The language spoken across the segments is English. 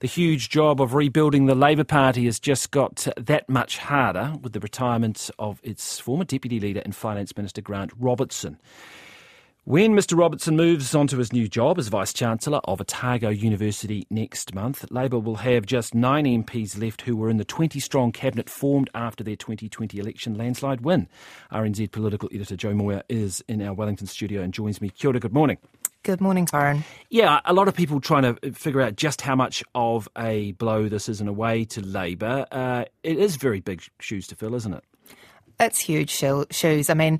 The huge job of rebuilding the Labour Party has just got that much harder with the retirement of its former Deputy Leader and Finance Minister Grant Robertson. When Mr Robertson moves on to his new job as Vice Chancellor of Otago University next month, Labour will have just nine MPs left who were in the 20 strong cabinet formed after their 2020 election landslide win. RNZ political editor Jo Moir is in our Wellington studio and joins me. Kia ora, good morning. Good morning, Corin. Yeah, a lot of people trying to figure out just how much of a blow this is in a way to Labour. Uh, it is very big shoes to fill, isn't it? It's huge shoes. I mean,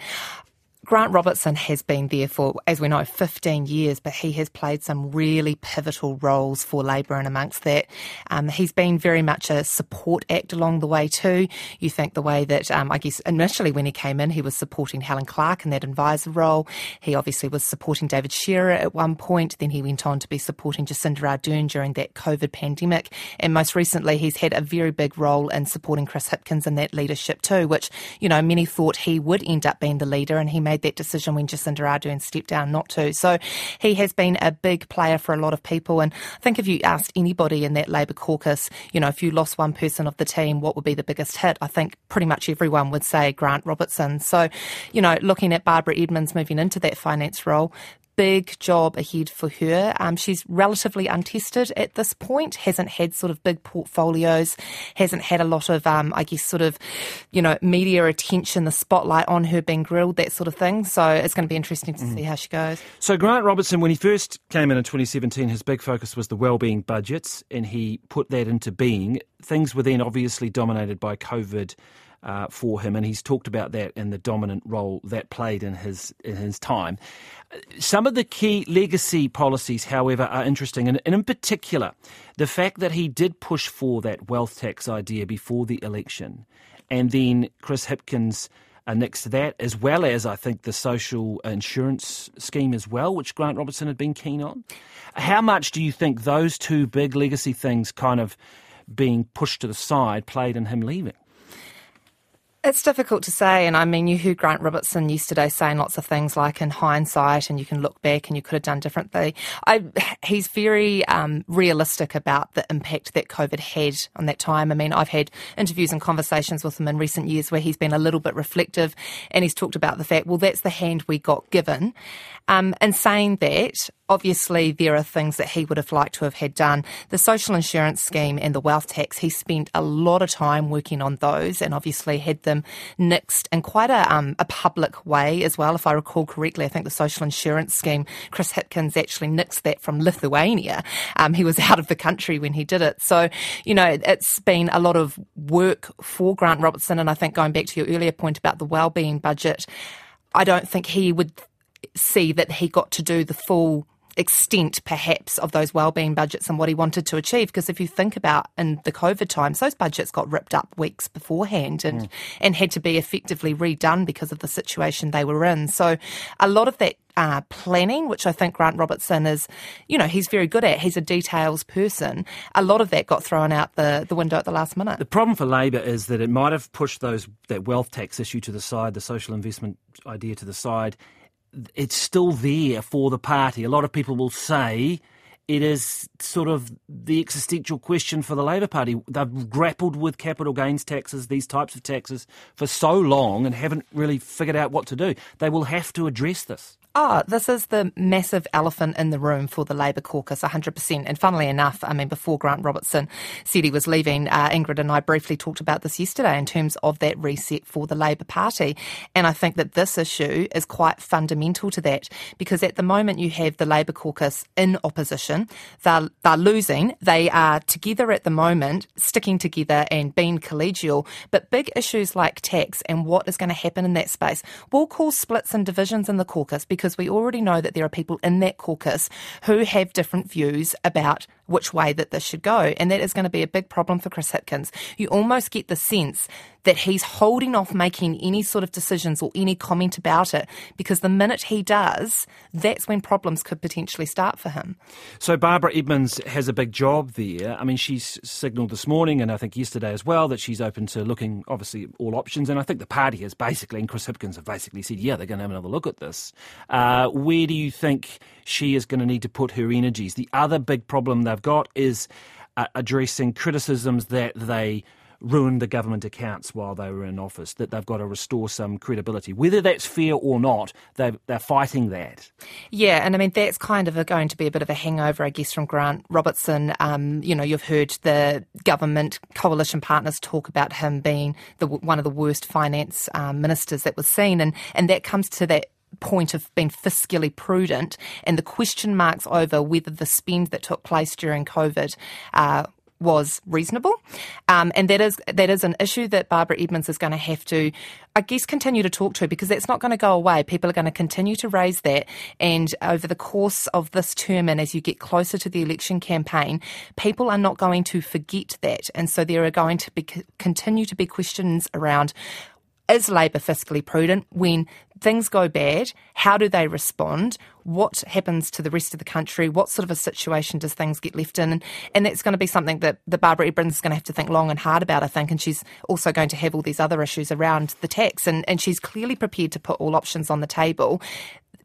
Grant Robertson has been there for, as we know, 15 years, but he has played some really pivotal roles for Labor, and amongst that, um, he's been very much a support act along the way too. You think the way that, um, I guess, initially when he came in, he was supporting Helen Clark in that advisor role. He obviously was supporting David Shearer at one point. Then he went on to be supporting Jacinda Ardern during that COVID pandemic. And most recently, he's had a very big role in supporting Chris Hipkins in that leadership too, which, you know, many thought he would end up being the leader, and he made made that decision when Jacinda Ardern stepped down not to. So he has been a big player for a lot of people. And I think if you asked anybody in that Labor caucus, you know, if you lost one person of the team, what would be the biggest hit? I think pretty much everyone would say Grant Robertson. So, you know, looking at Barbara Edmonds moving into that finance role, big job ahead for her. Um, she's relatively untested at this point, hasn't had sort of big portfolios, hasn't had a lot of, um, I guess, sort of, you know, media attention, the spotlight on her being grilled, that sort of thing. So it's going to be interesting to mm. see how she goes. So Grant Robertson, when he first came in in 2017, his big focus was the wellbeing budgets, and he put that into being. Things were then obviously dominated by COVID uh, for him, and he's talked about that and the dominant role that played in his in his time. Some of the key legacy policies, however, are interesting, and, and in particular, the fact that he did push for that wealth tax idea before the election, and then Chris Hipkins uh, next to that, as well as I think the social insurance scheme as well, which Grant Robertson had been keen on. How much do you think those two big legacy things kind of being pushed to the side played in him leaving? It's difficult to say. And I mean, you heard Grant Robertson yesterday saying lots of things like in hindsight and you can look back and you could have done differently. I, he's very um, realistic about the impact that COVID had on that time. I mean, I've had interviews and conversations with him in recent years where he's been a little bit reflective and he's talked about the fact, well, that's the hand we got given. Um, and saying that, obviously there are things that he would have liked to have had done. The social insurance scheme and the wealth tax, he spent a lot of time working on those and obviously had them nixed in quite a, um, a public way as well. If I recall correctly, I think the social insurance scheme, Chris Hipkins actually nixed that from Lithuania. Um, he was out of the country when he did it. So, you know, it's been a lot of work for Grant Robertson. And I think going back to your earlier point about the wellbeing budget, I don't think he would see that he got to do the full extent perhaps of those wellbeing budgets and what he wanted to achieve because if you think about in the covid times those budgets got ripped up weeks beforehand and mm. and had to be effectively redone because of the situation they were in so a lot of that uh, planning, which I think Grant Robertson is, you know, he's very good at. He's a details person. A lot of that got thrown out the, the window at the last minute. The problem for Labor is that it might have pushed those that wealth tax issue to the side, the social investment idea to the side, it's still there for the party. A lot of people will say it is sort of the existential question for the Labor Party. They've grappled with capital gains taxes, these types of taxes, for so long and haven't really figured out what to do. They will have to address this. Oh, this is the massive elephant in the room for the Labour caucus, 100%. And funnily enough, I mean, before Grant Robertson said he was leaving, uh, Ingrid and I briefly talked about this yesterday in terms of that reset for the Labour Party. And I think that this issue is quite fundamental to that because at the moment you have the Labour caucus in opposition. They're, they're losing. They are together at the moment, sticking together and being collegial. But big issues like tax and what is going to happen in that space will cause splits and divisions in the caucus because because we already know that there are people in that caucus who have different views about which way that this should go. And that is going to be a big problem for Chris Hipkins. You almost get the sense that he's holding off making any sort of decisions or any comment about it because the minute he does, that's when problems could potentially start for him. So Barbara Edmonds has a big job there. I mean, she's signalled this morning and I think yesterday as well that she's open to looking, obviously, all options. And I think the party has basically, and Chris Hipkins have basically said, yeah, they're going to have another look at this. Uh, where do you think she is going to need to put her energies? The other big problem they've got is uh, addressing criticisms that they ruined the government accounts while they were in office, that they've got to restore some credibility. Whether that's fair or not, they're, they're fighting that. Yeah, and I mean, that's kind of a, going to be a bit of a hangover, I guess, from Grant Robertson. Um, you know, you've heard the government coalition partners talk about him being the, one of the worst finance um, ministers that was seen, and, and that comes to that point of being fiscally prudent and the question marks over whether the spend that took place during COVID uh, was reasonable. Um, and that is that is an issue that Barbara Edmonds is going to have to, I guess, continue to talk to because that's not going to go away. People are going to continue to raise that. And over the course of this term and as you get closer to the election campaign, people are not going to forget that. And so there are going to be continue to be questions around is Labor fiscally prudent when things go bad? How do they respond? What happens to the rest of the country? What sort of a situation does things get left in? And, and that's going to be something that the Barbara Edmonds is going to have to think long and hard about, I think. And she's also going to have all these other issues around the tax. And, and she's clearly prepared to put all options on the table.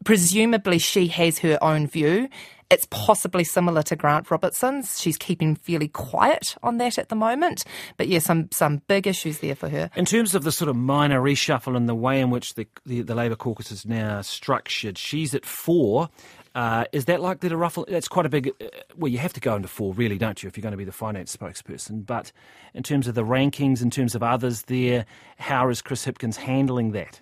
Presumably, she has her own view it's possibly similar to Grant Robertson's. She's keeping fairly quiet on that at the moment. But yeah, some, some big issues there for her. In terms of the sort of minor reshuffle and the way in which the, the, the Labour caucus is now structured, she's at four. Uh, is that likely to ruffle? That's quite a big. Uh, well, you have to go into four, really, don't you, if you're going to be the finance spokesperson? But in terms of the rankings, in terms of others there, how is Chris Hipkins handling that?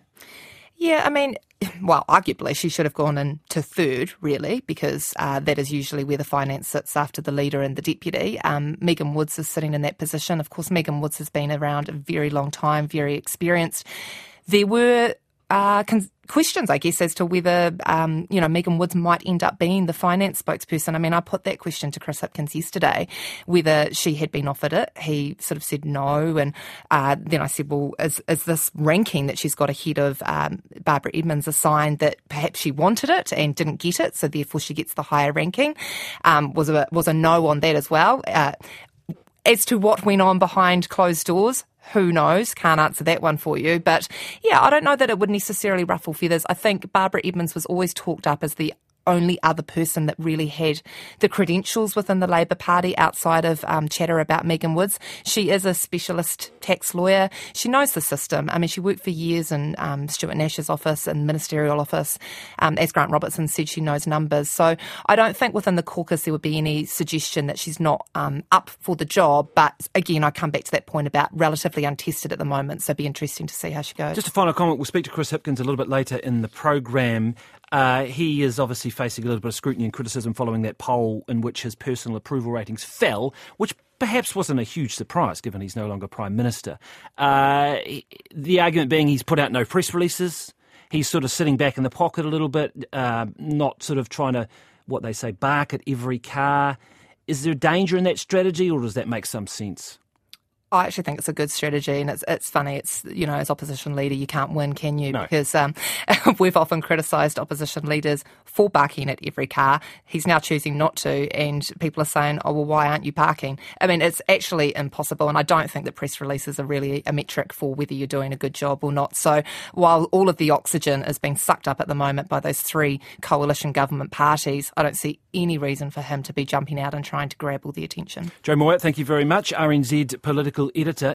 Yeah, I mean, well, arguably she should have gone into third, really, because uh, that is usually where the finance sits after the leader and the deputy. Um, Megan Woods is sitting in that position. Of course, Megan Woods has been around a very long time, very experienced. There were uh, con- questions, I guess, as to whether, um, you know, Megan Woods might end up being the finance spokesperson. I mean, I put that question to Chris Hipkins yesterday, whether she had been offered it. He sort of said no. And uh, then I said, well, is, is this ranking that she's got ahead of um, Barbara Edmonds a sign that perhaps she wanted it and didn't get it, so therefore she gets the higher ranking? Um, was, a, was a no on that as well. Uh, as to what went on behind closed doors, who knows? Can't answer that one for you. But yeah, I don't know that it would necessarily ruffle feathers. I think Barbara Edmonds was always talked up as the only other person that really had the credentials within the Labor Party outside of um, chatter about Megan Woods. She is a specialist tax lawyer. She knows the system. I mean, she worked for years in um, Stuart Nash's office and ministerial office. Um, as Grant Robertson said, she knows numbers. So I don't think within the caucus there would be any suggestion that she's not um, up for the job. But again, I come back to that point about relatively untested at the moment. So it'd be interesting to see how she goes. Just a final comment. We'll speak to Chris Hipkins a little bit later in the program. Uh, he is obviously facing a little bit of scrutiny and criticism following that poll in which his personal approval ratings fell, which perhaps wasn't a huge surprise given he's no longer Prime Minister. Uh, the argument being he's put out no press releases. He's sort of sitting back in the pocket a little bit, uh, not sort of trying to, what they say, bark at every car. Is there danger in that strategy, or does that make some sense? I actually think it's a good strategy, and it's it's funny. It's you know, as opposition leader, you can't win, can you? No. Because um, we've often criticised opposition leaders for barking at every car. He's now choosing not to, and people are saying, "Oh well, why aren't you barking?" I mean, it's actually impossible, and I don't think that press releases are really a metric for whether you're doing a good job or not. So while all of the oxygen is being sucked up at the moment by those three coalition government parties, I don't see any reason for him to be jumping out and trying to grab all the attention. Jo Moir, thank you very much. RNZ political editor